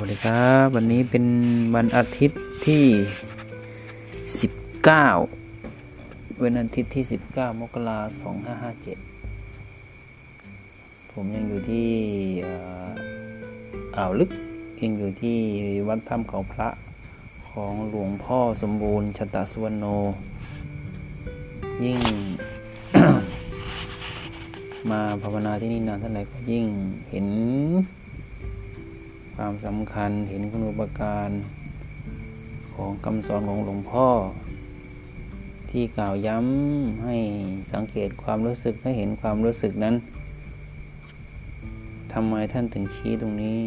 วัสดีครับ วันนี้เป็นวันอาทิตย์ที่ 19 วันอาทิตย์ที่ 19 มกราคม 2557 ผมยังอยู่ที่อ่าวลึก ยังอยู่ที่วัดถ้ำเขาพระของหลวงพ่อสมบูรณ์ชตสุวรรณโน ยิ่ง มาภาวนาที่นี่นานเท่าไหร่ก็ยิ่งเห็น ความสำคัญเห็นคุณอุปการของคำสอนของหลวงพ่อ ที่กล่าวย้ำให้สังเกตความรู้สึกให้เห็นความรู้สึกนั้นทำไมท่านถึงชี้ตรงนี้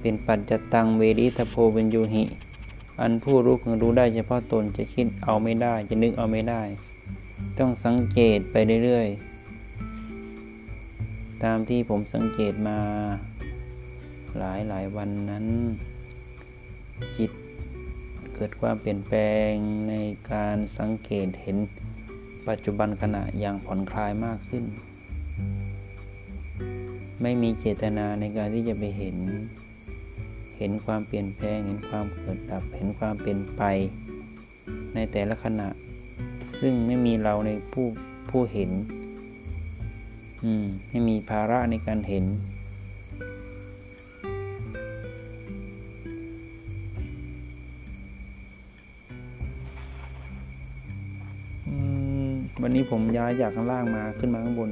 เป็นปัจจตังเวริทโพเวนยูหิ อันผู้รู้คือรู้ได้เฉพาะตนจะคิดเอาไม่ได้ จะนึกเอาไม่ได้ ต้องสังเกตไปเรื่อยๆ ตามที่ผมสังเกตมา หลายหลายวันนั้น จิตเกิดความเปลี่ยนแปลงในการสังเกตเห็นปัจจุบันขณะอย่างผ่อนคลายมากขึ้น ไม่มีเจตนาในการที่จะไปเห็น เห็นความเปลี่ยนแปลงเห็นความเกิดดับเห็นความเป็นไป ในแต่ละขณะ ซึ่งไม่มีเราในผู้ผู้เห็น อืมไม่มีภาระในการเห็น วันนี้ผมย้ายจากข้างล่างมาขึ้นมาข้างบน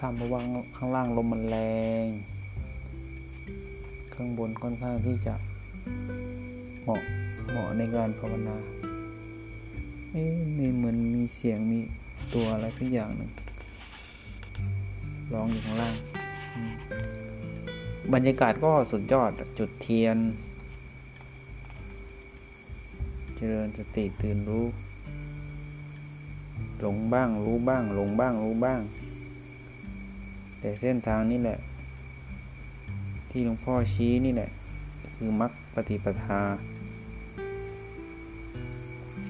ทำเพราะว่าข้างล่างลมมันแรง ข้างบนค่อนข้างที่จะเหมาะเหมาะในการภาวนาเอ๊ะมีเหมือนมีเสียงมีตัวอะไรสักอย่างหนึ่งร้องอยู่ข้างล่าง บรรยากาศก็สุดยอดจุดเทียน เจริญสติตื่นรู้ หลงบ้างรู้บ้าง หลงบ้างรู้บ้าง แต่เส้นทางนี่แหละ ที่หลวงพ่อชี้นี่แหละ คือมรรคปฏิปทา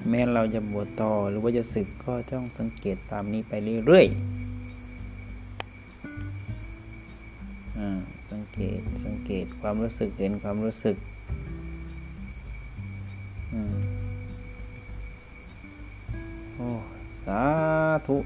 แม้เราจะบวชต่อหรือว่าจะศึกก็ต้องสังเกตตามนี้ไปเรื่อยๆสังเกตสังเกตความรู้สึกเห็นความรู้สึก 出